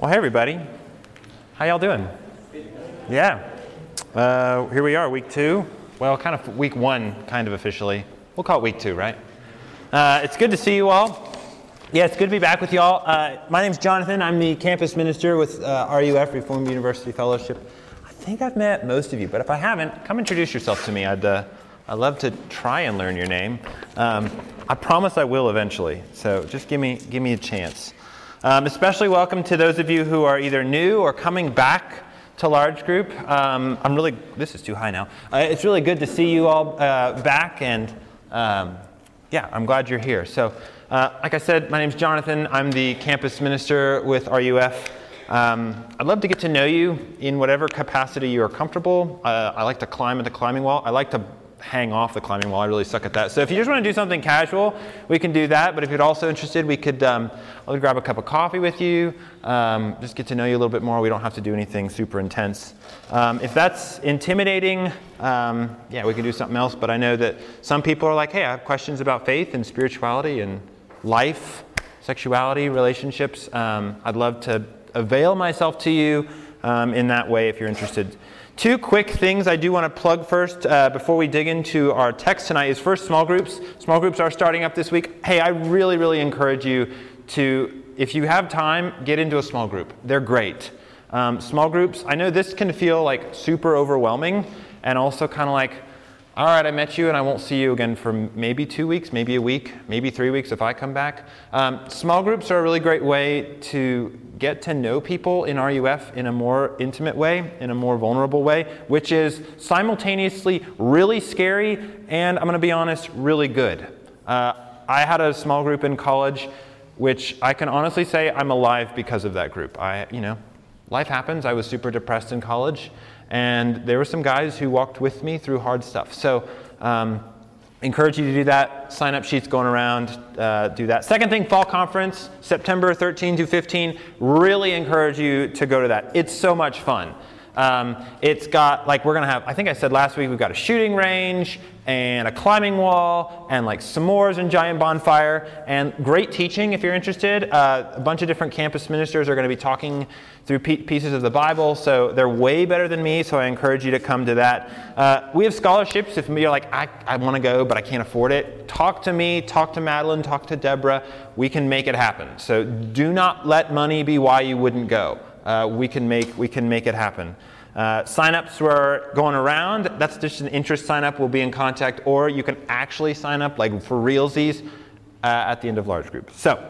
Well, hey everybody. How y'all doing? Yeah. Uh, here we are, week two. Well, kind of week one, kind of officially. We'll call it week two, right? Uh, it's good to see you all. Yeah, it's good to be back with y'all. Uh, my name's Jonathan. I'm the campus minister with uh, RUF, Reformed University Fellowship. I think I've met most of you, but if I haven't, come introduce yourself to me. I'd, uh, I'd love to try and learn your name. Um, I promise I will eventually, so just give me, give me a chance. Um, especially welcome to those of you who are either new or coming back to large group. Um, I'm really, this is too high now. Uh, it's really good to see you all uh, back, and um, yeah, I'm glad you're here. So, uh, like I said, my name's Jonathan. I'm the campus minister with RUF. Um, I'd love to get to know you in whatever capacity you are comfortable. Uh, I like to climb at the climbing wall. I like to hang off the climbing wall. I really suck at that. So if you just want to do something casual, we can do that. But if you're also interested, we could um, I'll grab a cup of coffee with you, um, just get to know you a little bit more. We don't have to do anything super intense. Um, if that's intimidating, um, yeah, we can do something else. But I know that some people are like, hey, I have questions about faith and spirituality and life, sexuality, relationships. Um, I'd love to avail myself to you um, in that way if you're interested. Two quick things I do want to plug first uh, before we dig into our text tonight is first small groups. Small groups are starting up this week. Hey, I really, really encourage you to, if you have time, get into a small group. They're great. Um, small groups, I know this can feel like super overwhelming and also kind of like, all right, I met you and I won't see you again for maybe two weeks, maybe a week, maybe three weeks if I come back. Um, small groups are a really great way to get to know people in RUF in a more intimate way, in a more vulnerable way, which is simultaneously really scary and, I'm going to be honest, really good. Uh, I had a small group in college, which I can honestly say I'm alive because of that group. I, you know, life happens. I was super depressed in college and there were some guys who walked with me through hard stuff. So, um, encourage you to do that. Sign up sheets going around, uh, do that. Second thing, fall conference, September 13 to 15. Really encourage you to go to that. It's so much fun. Um, it's got, like, we're going to have, I think I said last week, we've got a shooting range and a climbing wall and like s'mores and giant bonfire and great teaching if you're interested. Uh, a bunch of different campus ministers are going to be talking through pieces of the Bible, so they're way better than me, so I encourage you to come to that. Uh, we have scholarships if you're like, I, I want to go, but I can't afford it. Talk to me, talk to Madeline, talk to Deborah. We can make it happen. So do not let money be why you wouldn't go uh, we, can make, we can make it happen. Uh, sign-ups were going around. That's just an interest sign-up. We'll be in contact, or you can actually sign up, like for realsies, uh, at the end of large groups. So,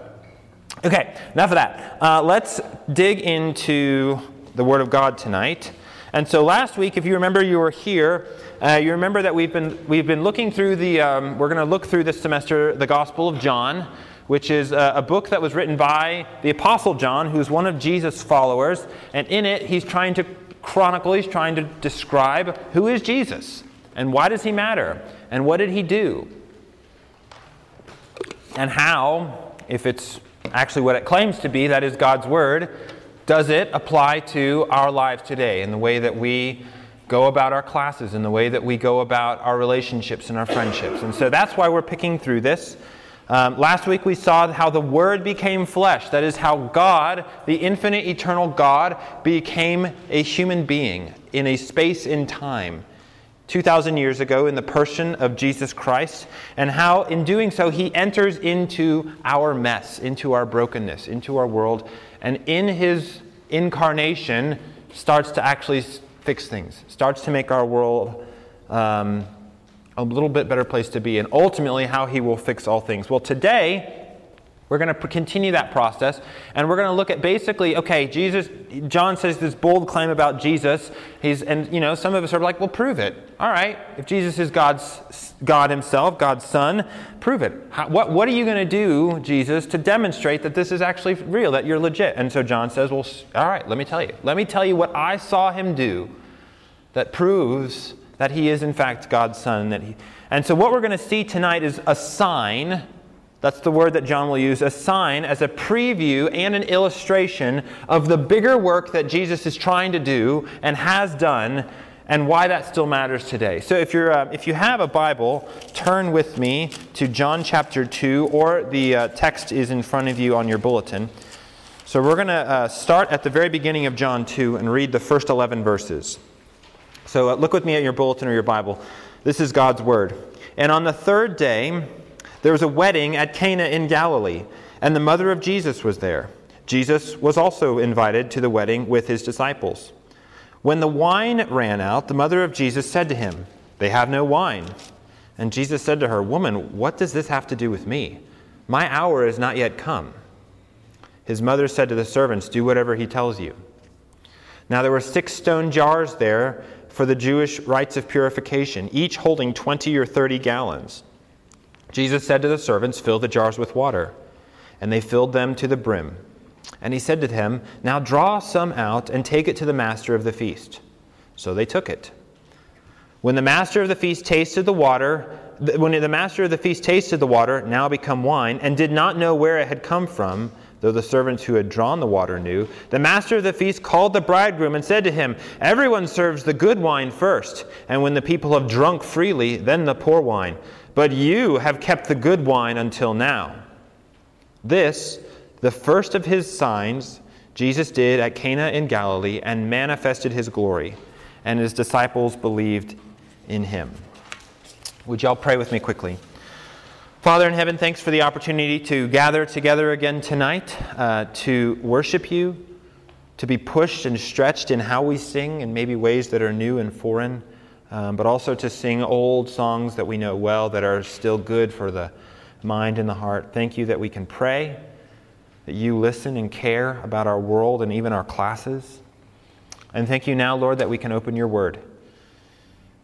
okay, enough of that. Uh, let's dig into the Word of God tonight. And so, last week, if you remember, you were here. Uh, you remember that we've been we've been looking through the. Um, we're going to look through this semester the Gospel of John which is a, book that was written by the Apostle John, who's one of Jesus' followers. And in it, he's trying to chronicle, he's trying to describe who is Jesus and why does he matter and what did he do and how, if it's actually what it claims to be, that is God's Word, does it apply to our lives today in the way that we go about our classes, in the way that we go about our relationships and our friendships. And so that's why we're picking through this. Um, last week we saw how the Word became flesh. That is how God, the infinite, eternal God, became a human being in a space in time. 2,000 years ago, in the person of Jesus Christ, and how in doing so he enters into our mess, into our brokenness, into our world, and in his incarnation starts to actually fix things, starts to make our world um, a little bit better place to be, and ultimately how he will fix all things. Well, today, we're going to continue that process, and we're going to look at basically, okay, Jesus, John says this bold claim about Jesus. He's, and you know, some of us are like, well, prove it. All right, if Jesus is God's God Himself, God's Son, prove it. How, what, what are you going to do, Jesus, to demonstrate that this is actually real, that you're legit? And so John says, well, all right, let me tell you. Let me tell you what I saw Him do that proves that he is in fact God's son. That he, and so what we're going to see tonight is a sign. That's the word that John will use, a sign as a preview and an illustration of the bigger work that Jesus is trying to do and has done and why that still matters today. So if, you're, uh, if you have a Bible, turn with me to John chapter 2, or the uh, text is in front of you on your bulletin. So we're going to uh, start at the very beginning of John 2 and read the first 11 verses. So uh, look with me at your bulletin or your Bible. This is God's word. And on the third day, there was a wedding at Cana in Galilee, and the mother of Jesus was there. Jesus was also invited to the wedding with his disciples. When the wine ran out, the mother of Jesus said to him, They have no wine. And Jesus said to her, Woman, what does this have to do with me? My hour is not yet come. His mother said to the servants, Do whatever he tells you. Now there were six stone jars there for the Jewish rites of purification, each holding 20 or 30 gallons. Jesus said to the servants, Fill the jars with water. And they filled them to the brim. And he said to them, Now draw some out and take it to the master of the feast. So they took it. When the master of the feast tasted the water, when the master of the feast tasted the water, now become wine, and did not know where it had come from, though the servants who had drawn the water knew, the master of the feast called the bridegroom and said to him, Everyone serves the good wine first, and when the people have drunk freely, then the poor wine. But you have kept the good wine until now. This, the first of his signs, Jesus did at Cana in Galilee and manifested his glory, and his disciples believed in him. Would y'all pray with me quickly? Father in heaven, thanks for the opportunity to gather together again tonight, uh, to worship you, to be pushed and stretched in how we sing in maybe ways that are new and foreign, um, but also to sing old songs that we know well that are still good for the mind and the heart. Thank you that we can pray, that you listen and care about our world and even our classes. And thank you now, Lord, that we can open your word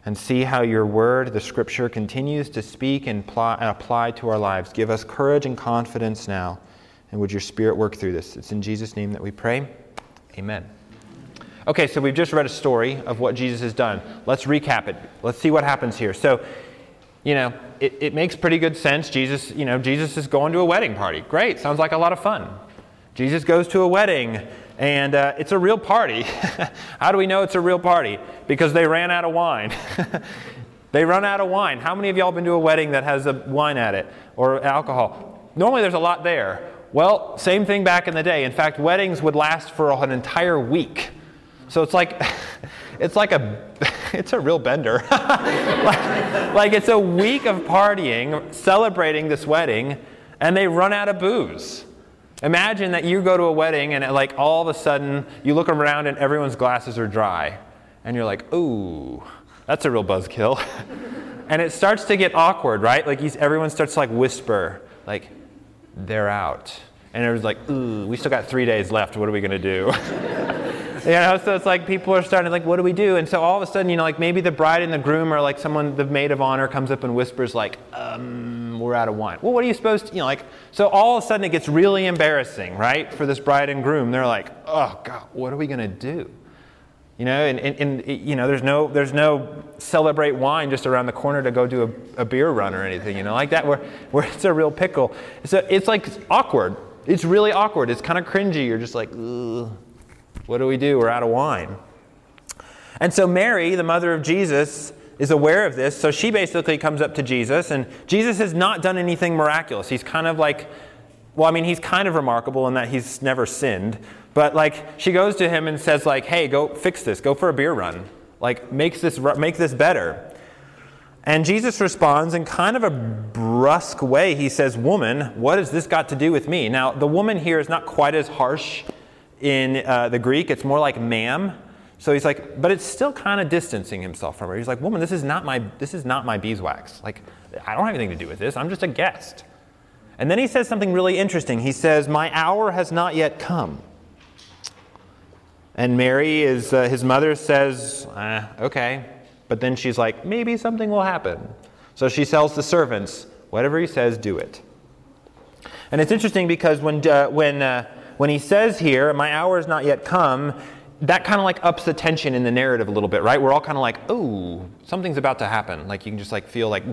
and see how your word, the scripture, continues to speak and apply to our lives. Give us courage and confidence now. And would your spirit work through this? It's in Jesus' name that we pray. Amen. Okay, so we've just read a story of what Jesus has done. Let's recap it. Let's see what happens here. So, you know, it, it makes pretty good sense. Jesus, you know, Jesus is going to a wedding party. Great, sounds like a lot of fun. Jesus goes to a wedding and uh, it's a real party. How do we know it's a real party? Because they ran out of wine. they run out of wine. How many of y'all been to a wedding that has a wine at it or alcohol? Normally there's a lot there. Well, same thing back in the day. In fact, weddings would last for an entire week. So it's like it's like a it's a real bender. like, like it's a week of partying, celebrating this wedding, and they run out of booze. Imagine that you go to a wedding and like all of a sudden you look around and everyone's glasses are dry. And you're like, ooh, that's a real buzzkill. and it starts to get awkward, right? Like everyone starts to like whisper, like, they're out. And everyone's like, ooh, we still got three days left. What are we going to do? you know, so it's like people are starting to like, what do we do? And so all of a sudden, you know, like maybe the bride and the groom or like someone, the maid of honor comes up and whispers like, um, we're out of wine. Well, what are you supposed to, you know, like, so all of a sudden it gets really embarrassing, right, for this bride and groom. They're like, oh, God, what are we going to do? You know, and, and, and, you know, there's no, there's no celebrate wine just around the corner to go do a, a beer run or anything, you know, like that, where, where it's a real pickle. So it's like awkward. It's really awkward. It's kind of cringy. You're just like, what do we do? We're out of wine. And so Mary, the mother of Jesus, is aware of this. So she basically comes up to Jesus, and Jesus has not done anything miraculous. He's kind of like, well, I mean, he's kind of remarkable in that he's never sinned. But like, she goes to him and says, like, hey, go fix this. Go for a beer run. Like, makes this, make this better. And Jesus responds in kind of a brusque way. He says, Woman, what has this got to do with me? Now, the woman here is not quite as harsh in uh, the Greek. It's more like ma'am. So he's like, but it's still kind of distancing himself from her. He's like, woman, this is not my this is not my beeswax. Like, I don't have anything to do with this. I'm just a guest. And then he says something really interesting. He says, My hour has not yet come. And Mary, is, uh, his mother, says, eh, Okay. But then she's like, Maybe something will happen. So she tells the servants, Whatever he says, do it. And it's interesting because when, uh, when, uh, when he says here, My hour has not yet come, that kind of like ups the tension in the narrative a little bit, right? We're all kind of like, oh, something's about to happen. Like you can just like feel like,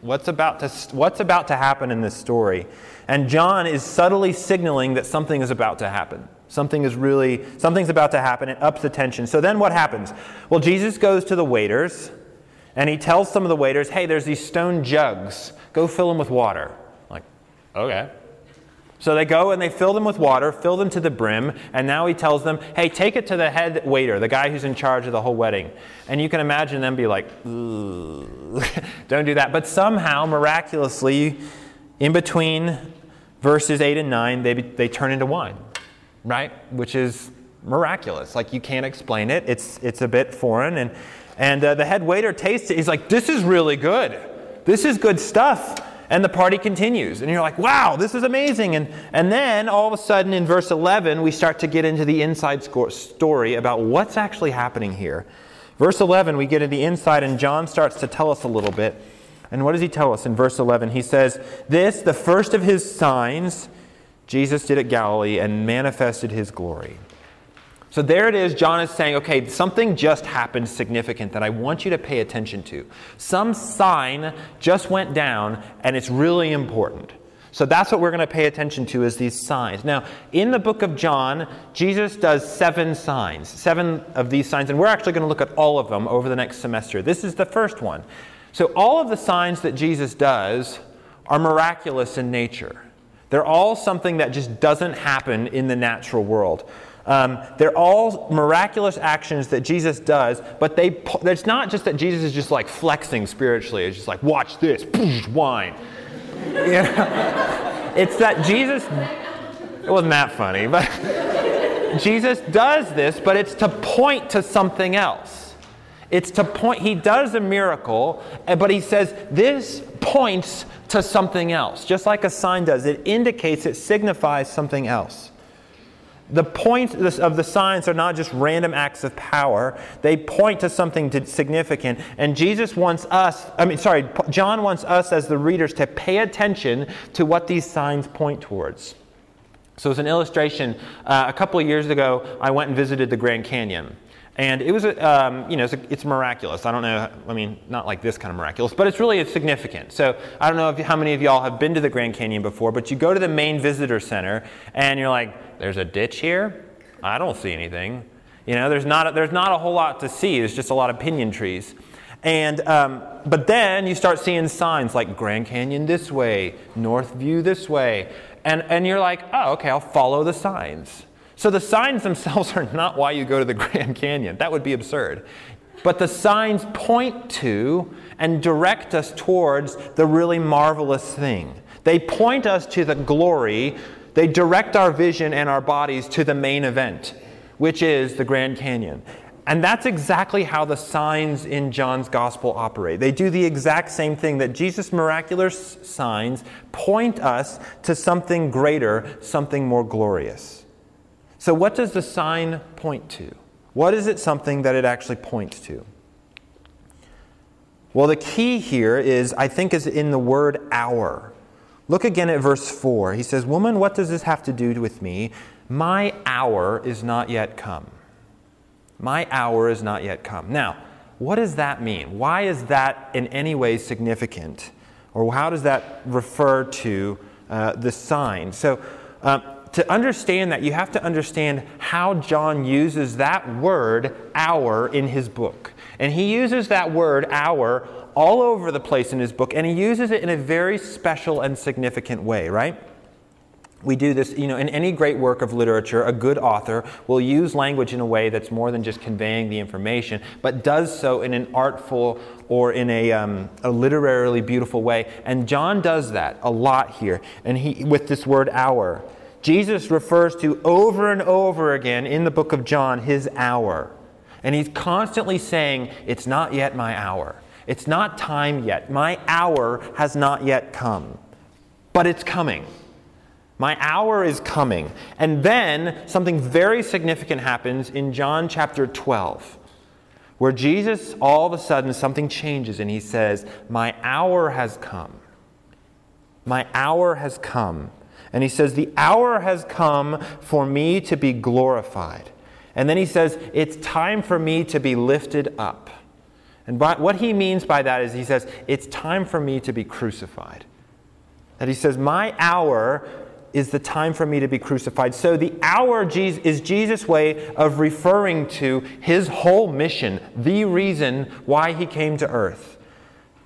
what's about to what's about to happen in this story? And John is subtly signaling that something is about to happen. Something is really something's about to happen. It ups the tension. So then what happens? Well, Jesus goes to the waiters and he tells some of the waiters, hey, there's these stone jugs. Go fill them with water. Like, okay. So they go and they fill them with water, fill them to the brim, and now he tells them, hey, take it to the head waiter, the guy who's in charge of the whole wedding. And you can imagine them be like, don't do that. But somehow, miraculously, in between verses 8 and 9, they, they turn into wine, right? Which is miraculous. Like you can't explain it, it's, it's a bit foreign. And, and uh, the head waiter tastes it. He's like, this is really good. This is good stuff and the party continues. And you're like, wow, this is amazing. And, and then all of a sudden in verse 11, we start to get into the inside story about what's actually happening here. Verse 11, we get into the inside, and John starts to tell us a little bit. And what does he tell us in verse 11? He says, This, the first of his signs, Jesus did at Galilee and manifested his glory. So there it is. John is saying, okay, something just happened significant that I want you to pay attention to. Some sign just went down, and it's really important. So that's what we're going to pay attention to is these signs. Now, in the book of John, Jesus does seven signs, seven of these signs, and we're actually going to look at all of them over the next semester. This is the first one. So all of the signs that Jesus does are miraculous in nature. They're all something that just doesn't happen in the natural world. Um, they're all miraculous actions that Jesus does, but they, it's not just that Jesus is just like flexing spiritually. It's just like, watch this, wine. You know? it's that Jesus, it wasn't that funny, but Jesus does this, but it's to point to something else. It's to point, he does a miracle, eh, but he says, this points to something else, just like a sign does. It indicates, it signifies something else. The point of the signs are not just random acts of power. They point to something significant. And Jesus wants us, I mean, sorry, John wants us as the readers to pay attention to what these signs point towards. So, as an illustration, uh, a couple of years ago, I went and visited the Grand Canyon. And it was, um, you know, it's, it's, miraculous. I don't know, I mean, not like this kind of miraculous, but it's really significant. So I don't know if, how many of y'all have been to the Grand Canyon before, but you go to the main visitor center and you're like, there's a ditch here? I don't see anything. You know, there's not a, there's not a whole lot to see. There's just a lot of pinyon trees. And, um, but then you start seeing signs like Grand Canyon this way, North View this way. And, and you're like, oh, okay, I'll follow the signs. So the signs themselves are not why you go to the Grand Canyon. That would be absurd. But the signs point to and direct us towards the really marvelous thing. They point us to the glory, they direct our vision and our bodies to the main event, which is the Grand Canyon. And that's exactly how the signs in John's gospel operate. They do the exact same thing that Jesus' miraculous signs point us to something greater, something more glorious. So, what does the sign point to? What is it something that it actually points to? Well, the key here is, I think, is in the word hour. Look again at verse 4. He says, Woman, what does this have to do with me? My hour is not yet come. My hour is not yet come. Now, what does that mean? Why is that in any way significant? Or how does that refer to uh, the sign? So, uh, to understand that, you have to understand how John uses that word, hour, in his book. And he uses that word, hour, all over the place in his book, and he uses it in a very special and significant way, right? We do this, you know, in any great work of literature, a good author will use language in a way that's more than just conveying the information, but does so in an artful or in a, um, a literarily beautiful way. And John does that a lot here, and he with this word hour. Jesus refers to over and over again in the book of John his hour. And he's constantly saying, It's not yet my hour. It's not time yet. My hour has not yet come. But it's coming. My hour is coming. And then something very significant happens in John chapter 12, where Jesus, all of a sudden, something changes and he says, My hour has come. My hour has come. And he says, The hour has come for me to be glorified. And then he says, It's time for me to be lifted up. And by, what he means by that is he says, It's time for me to be crucified. That he says, My hour is the time for me to be crucified. So the hour is Jesus' way of referring to his whole mission, the reason why he came to earth.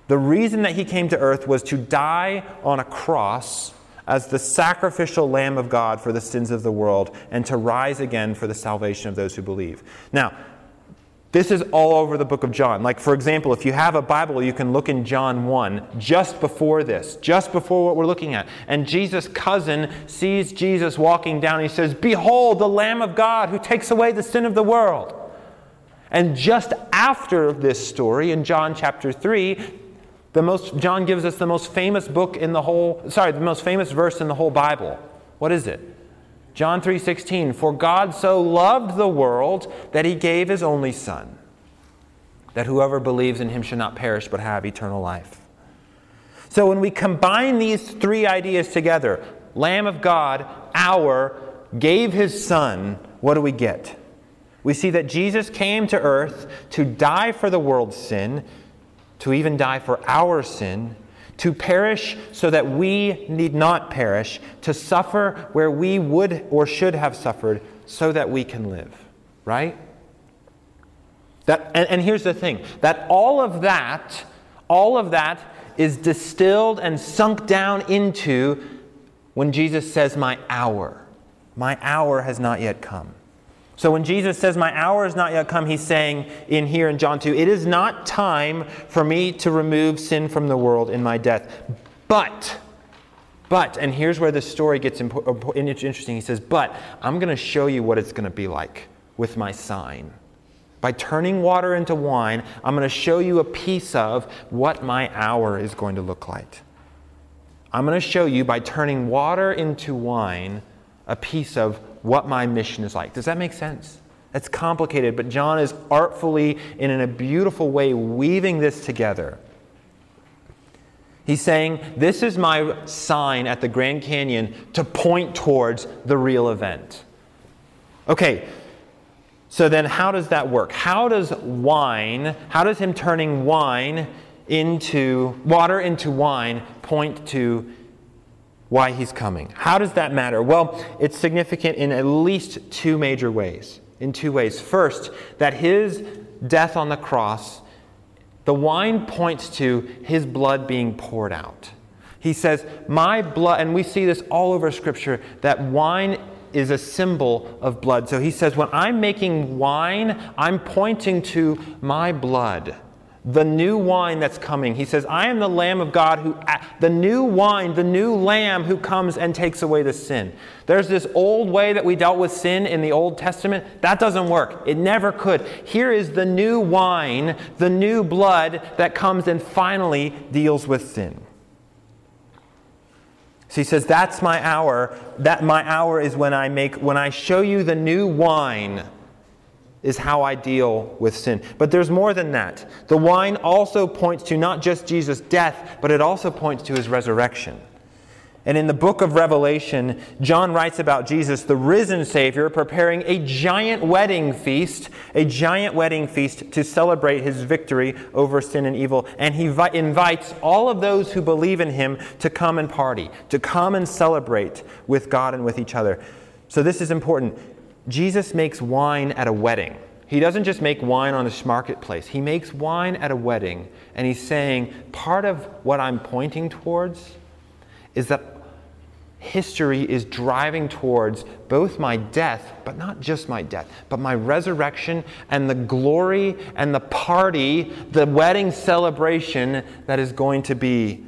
The reason that he came to earth was to die on a cross as the sacrificial Lamb of God for the sins of the world, and to rise again for the salvation of those who believe. Now, this is all over the book of John. Like, for example, if you have a Bible, you can look in John 1, just before this, just before what we're looking at. And Jesus' cousin sees Jesus walking down. He says, Behold, the Lamb of God who takes away the sin of the world. And just after this story, in John chapter 3, the most, John gives us the most famous book in the whole, sorry, the most famous verse in the whole Bible. What is it? John 3:16 For God so loved the world that he gave his only son that whoever believes in him should not perish but have eternal life. So when we combine these three ideas together, Lamb of God, our gave his son, what do we get? We see that Jesus came to earth to die for the world's sin, to even die for our sin, to perish so that we need not perish, to suffer where we would or should have suffered so that we can live. Right? That, and, and here's the thing that all of that, all of that is distilled and sunk down into when Jesus says, My hour. My hour has not yet come. So when Jesus says, My hour is not yet come, he's saying in here in John 2, It is not time for me to remove sin from the world in my death. But, but, and here's where the story gets interesting. He says, But I'm going to show you what it's going to be like with my sign. By turning water into wine, I'm going to show you a piece of what my hour is going to look like. I'm going to show you by turning water into wine a piece of what my mission is like. Does that make sense? It's complicated, but John is artfully and in a beautiful way weaving this together. He's saying, This is my sign at the Grand Canyon to point towards the real event. Okay, so then how does that work? How does wine, how does him turning wine into water into wine point to why he's coming. How does that matter? Well, it's significant in at least two major ways. In two ways. First, that his death on the cross, the wine points to his blood being poured out. He says, My blood, and we see this all over Scripture, that wine is a symbol of blood. So he says, When I'm making wine, I'm pointing to my blood the new wine that's coming. He says, I am the Lamb of God who, the new wine, the new Lamb who comes and takes away the sin. There's this old way that we dealt with sin in the Old Testament. That doesn't work. It never could. Here is the new wine, the new blood that comes and finally deals with sin. So he says, That's my hour. That my hour is when I make, when I show you the new wine is how I deal with sin. But there's more than that. The wine also points to not just Jesus' death, but it also points to his resurrection. And in the book of Revelation, John writes about Jesus, the risen Savior, preparing a giant wedding feast, a giant wedding feast to celebrate his victory over sin and evil. And he vi- invites all of those who believe in him to come and party, to come and celebrate with God and with each other. So this is important. Jesus makes wine at a wedding. He doesn't just make wine on a marketplace. He makes wine at a wedding, and he's saying, part of what I'm pointing towards is that history is driving towards both my death, but not just my death, but my resurrection and the glory and the party, the wedding celebration that is going to be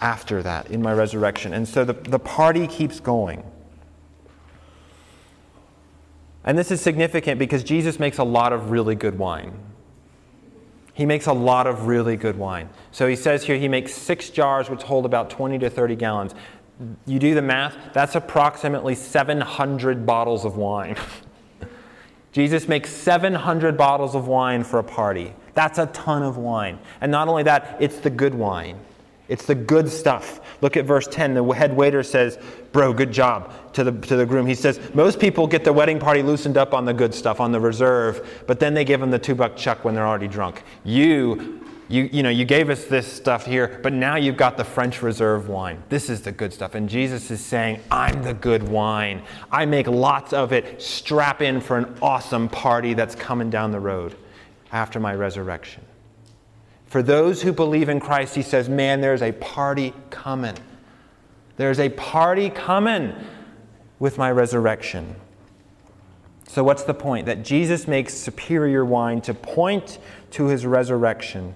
after that in my resurrection. And so the, the party keeps going. And this is significant because Jesus makes a lot of really good wine. He makes a lot of really good wine. So he says here he makes six jars which hold about 20 to 30 gallons. You do the math, that's approximately 700 bottles of wine. Jesus makes 700 bottles of wine for a party. That's a ton of wine. And not only that, it's the good wine. It's the good stuff. Look at verse 10. The head waiter says, Bro, good job to the, to the groom. He says, Most people get their wedding party loosened up on the good stuff, on the reserve, but then they give them the two buck chuck when they're already drunk. You, you, you know, you gave us this stuff here, but now you've got the French reserve wine. This is the good stuff. And Jesus is saying, I'm the good wine. I make lots of it. Strap in for an awesome party that's coming down the road after my resurrection. For those who believe in Christ, he says, man, there's a party coming. There's a party coming with my resurrection. So, what's the point? That Jesus makes superior wine to point to his resurrection,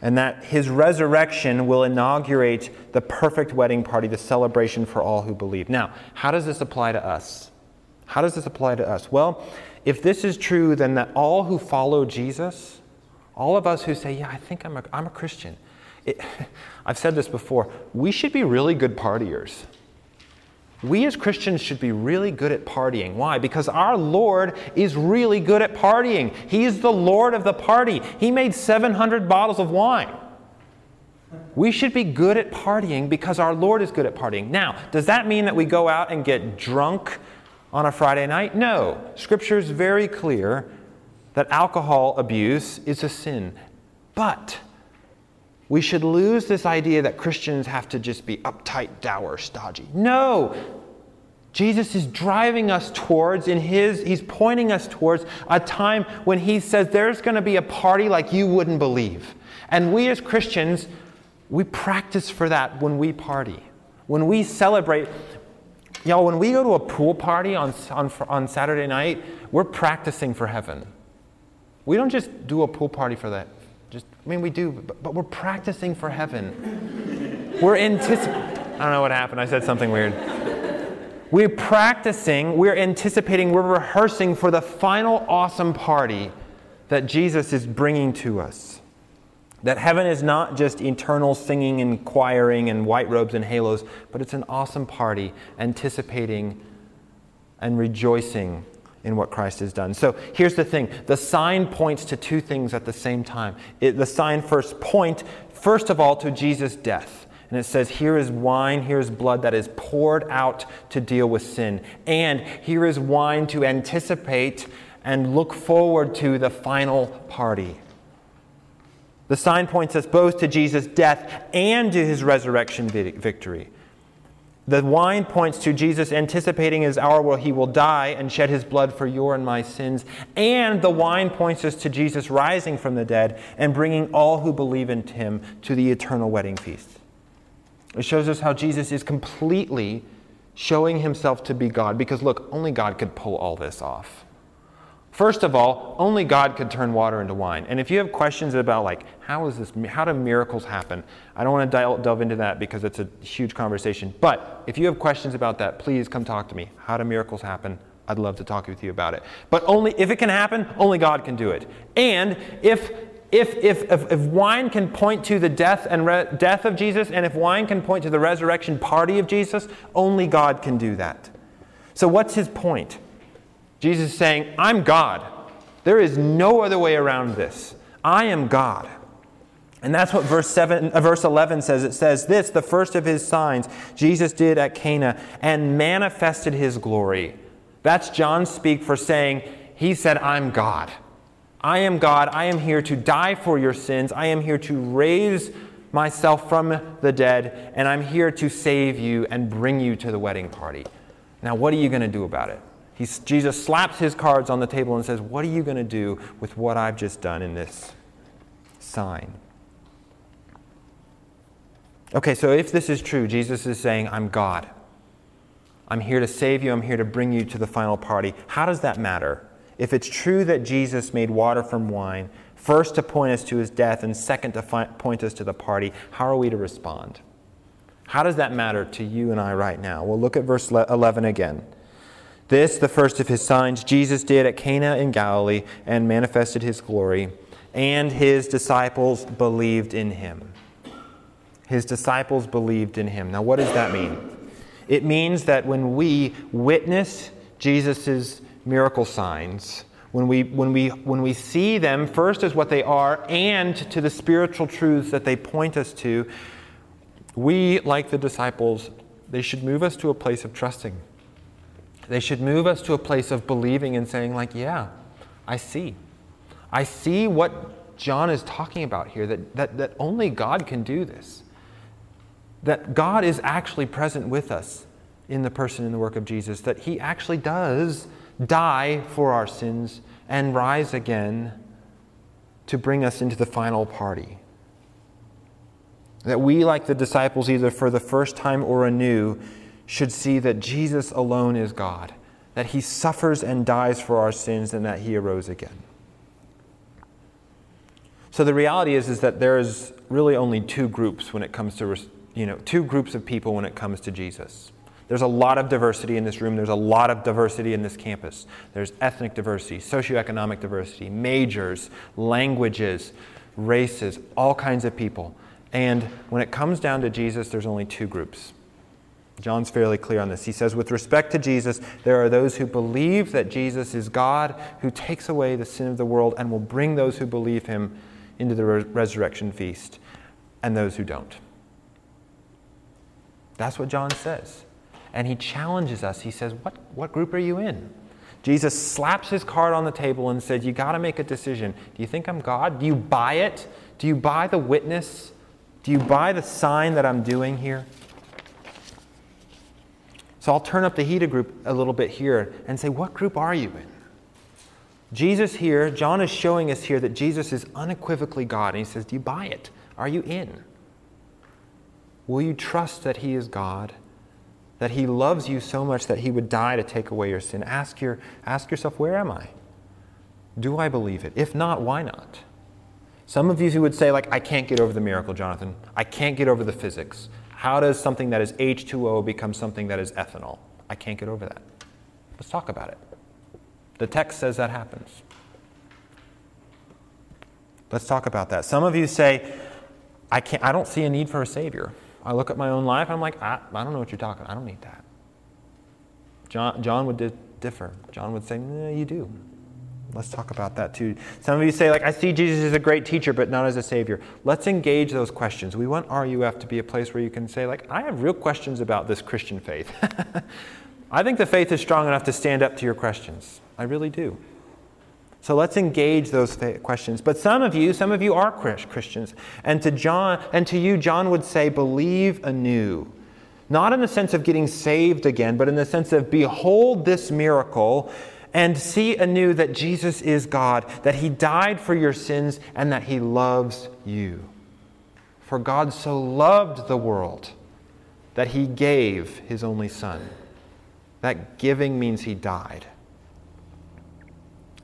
and that his resurrection will inaugurate the perfect wedding party, the celebration for all who believe. Now, how does this apply to us? How does this apply to us? Well, if this is true, then that all who follow Jesus, all of us who say, Yeah, I think I'm a, I'm a Christian, it, I've said this before, we should be really good partiers. We as Christians should be really good at partying. Why? Because our Lord is really good at partying. He is the Lord of the party. He made 700 bottles of wine. We should be good at partying because our Lord is good at partying. Now, does that mean that we go out and get drunk on a Friday night? No. Scripture is very clear that alcohol abuse is a sin. But we should lose this idea that Christians have to just be uptight, dour, stodgy. No! Jesus is driving us towards, in his, he's pointing us towards a time when he says there's going to be a party like you wouldn't believe. And we as Christians, we practice for that when we party. When we celebrate, y'all, when we go to a pool party on, on, on Saturday night, we're practicing for heaven. We don't just do a pool party for that, just, I mean, we do, but, but we're practicing for heaven. we're anticipating. I don't know what happened. I said something weird. We're practicing, we're anticipating, we're rehearsing for the final awesome party that Jesus is bringing to us. That heaven is not just eternal singing and choiring and white robes and halos, but it's an awesome party anticipating and rejoicing in what Christ has done. So here's the thing the sign points to two things at the same time. It, the sign first point, first of all, to Jesus' death. And it says, Here is wine, here is blood that is poured out to deal with sin. And here is wine to anticipate and look forward to the final party. The sign points us both to Jesus' death and to his resurrection victory. The wine points to Jesus anticipating his hour where he will die and shed his blood for your and my sins. And the wine points us to Jesus rising from the dead and bringing all who believe in him to the eternal wedding feast. It shows us how Jesus is completely showing himself to be God because, look, only God could pull all this off. First of all, only God could turn water into wine. And if you have questions about like how is this how do miracles happen? I don't want to delve into that because it's a huge conversation. But if you have questions about that, please come talk to me. How do miracles happen? I'd love to talk with you about it. But only if it can happen, only God can do it. And if if, if, if, if, wine can point to the death and re- death of Jesus, and if wine can point to the resurrection party of Jesus, only God can do that. So, what's his point? Jesus is saying, I'm God. There is no other way around this. I am God. And that's what verse, seven, uh, verse 11 says. It says, This, the first of his signs, Jesus did at Cana and manifested his glory. That's John speak for saying, He said, I'm God. I am God. I am here to die for your sins. I am here to raise myself from the dead, and I'm here to save you and bring you to the wedding party. Now, what are you going to do about it? He's, Jesus slaps his cards on the table and says, What are you going to do with what I've just done in this sign? Okay, so if this is true, Jesus is saying, I'm God. I'm here to save you. I'm here to bring you to the final party. How does that matter? If it's true that Jesus made water from wine, first to point us to his death and second to fi- point us to the party, how are we to respond? How does that matter to you and I right now? Well, look at verse 11 again. This, the first of his signs, Jesus did at Cana in Galilee and manifested his glory, and his disciples believed in him. His disciples believed in him. Now, what does that mean? It means that when we witness Jesus' miracle signs, when we, when, we, when we see them first as what they are and to the spiritual truths that they point us to, we, like the disciples, they should move us to a place of trusting. They should move us to a place of believing and saying, like, yeah, I see. I see what John is talking about here, that, that, that only God can do this. That God is actually present with us in the person and the work of Jesus, that he actually does die for our sins and rise again to bring us into the final party. That we, like the disciples, either for the first time or anew, should see that Jesus alone is God, that he suffers and dies for our sins, and that he arose again. So the reality is, is that there's really only two groups when it comes to, you know, two groups of people when it comes to Jesus. There's a lot of diversity in this room. There's a lot of diversity in this campus. There's ethnic diversity, socioeconomic diversity, majors, languages, races, all kinds of people. And when it comes down to Jesus, there's only two groups. John's fairly clear on this. He says, with respect to Jesus, there are those who believe that Jesus is God, who takes away the sin of the world and will bring those who believe him into the re- resurrection feast, and those who don't. That's what John says. And he challenges us. He says, What, what group are you in? Jesus slaps his card on the table and said, You got to make a decision. Do you think I'm God? Do you buy it? Do you buy the witness? Do you buy the sign that I'm doing here? So I'll turn up the heat group a little bit here and say, What group are you in? Jesus here, John is showing us here that Jesus is unequivocally God. And he says, Do you buy it? Are you in? Will you trust that he is God? That he loves you so much that he would die to take away your sin? Ask, your, ask yourself, Where am I? Do I believe it? If not, why not? Some of you who would say, like, I can't get over the miracle, Jonathan. I can't get over the physics. How does something that is H2O become something that is ethanol? I can't get over that. Let's talk about it. The text says that happens. Let's talk about that. Some of you say, I, can't, I don't see a need for a Savior. I look at my own life, I'm like, I, I don't know what you're talking I don't need that. John, John would di- differ. John would say, no, you do. Let's talk about that too. Some of you say, like, I see Jesus as a great teacher, but not as a savior. Let's engage those questions. We want RUF to be a place where you can say, like, I have real questions about this Christian faith. I think the faith is strong enough to stand up to your questions. I really do. So let's engage those questions. But some of you, some of you are Christians. And to John, and to you, John would say, believe anew. Not in the sense of getting saved again, but in the sense of behold this miracle and see anew that Jesus is God, that He died for your sins, and that He loves you. For God so loved the world that He gave His only Son. That giving means He died.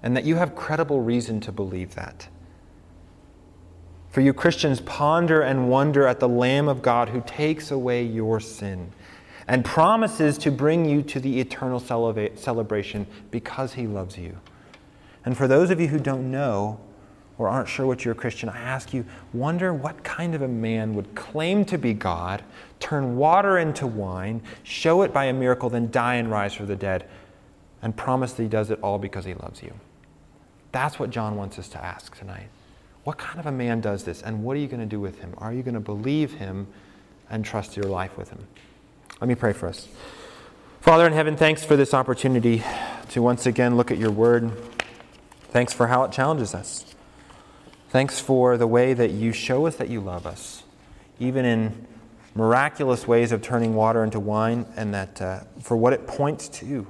And that you have credible reason to believe that. For you Christians, ponder and wonder at the Lamb of God who takes away your sin and promises to bring you to the eternal celebration because he loves you. And for those of you who don't know or aren't sure what you're a Christian, I ask you, wonder what kind of a man would claim to be God, turn water into wine, show it by a miracle, then die and rise from the dead, and promise that he does it all because he loves you. That's what John wants us to ask tonight. What kind of a man does this, and what are you going to do with him? Are you going to believe him and trust your life with him? Let me pray for us. Father in heaven, thanks for this opportunity to once again look at your word. Thanks for how it challenges us. Thanks for the way that you show us that you love us, even in miraculous ways of turning water into wine, and that uh, for what it points to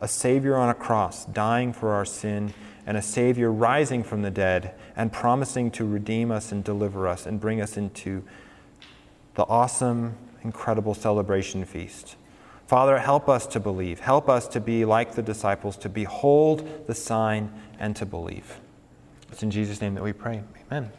a Savior on a cross dying for our sin, and a Savior rising from the dead and promising to redeem us and deliver us and bring us into the awesome incredible celebration feast. Father, help us to believe. Help us to be like the disciples, to behold the sign and to believe. It's in Jesus' name that we pray. Amen.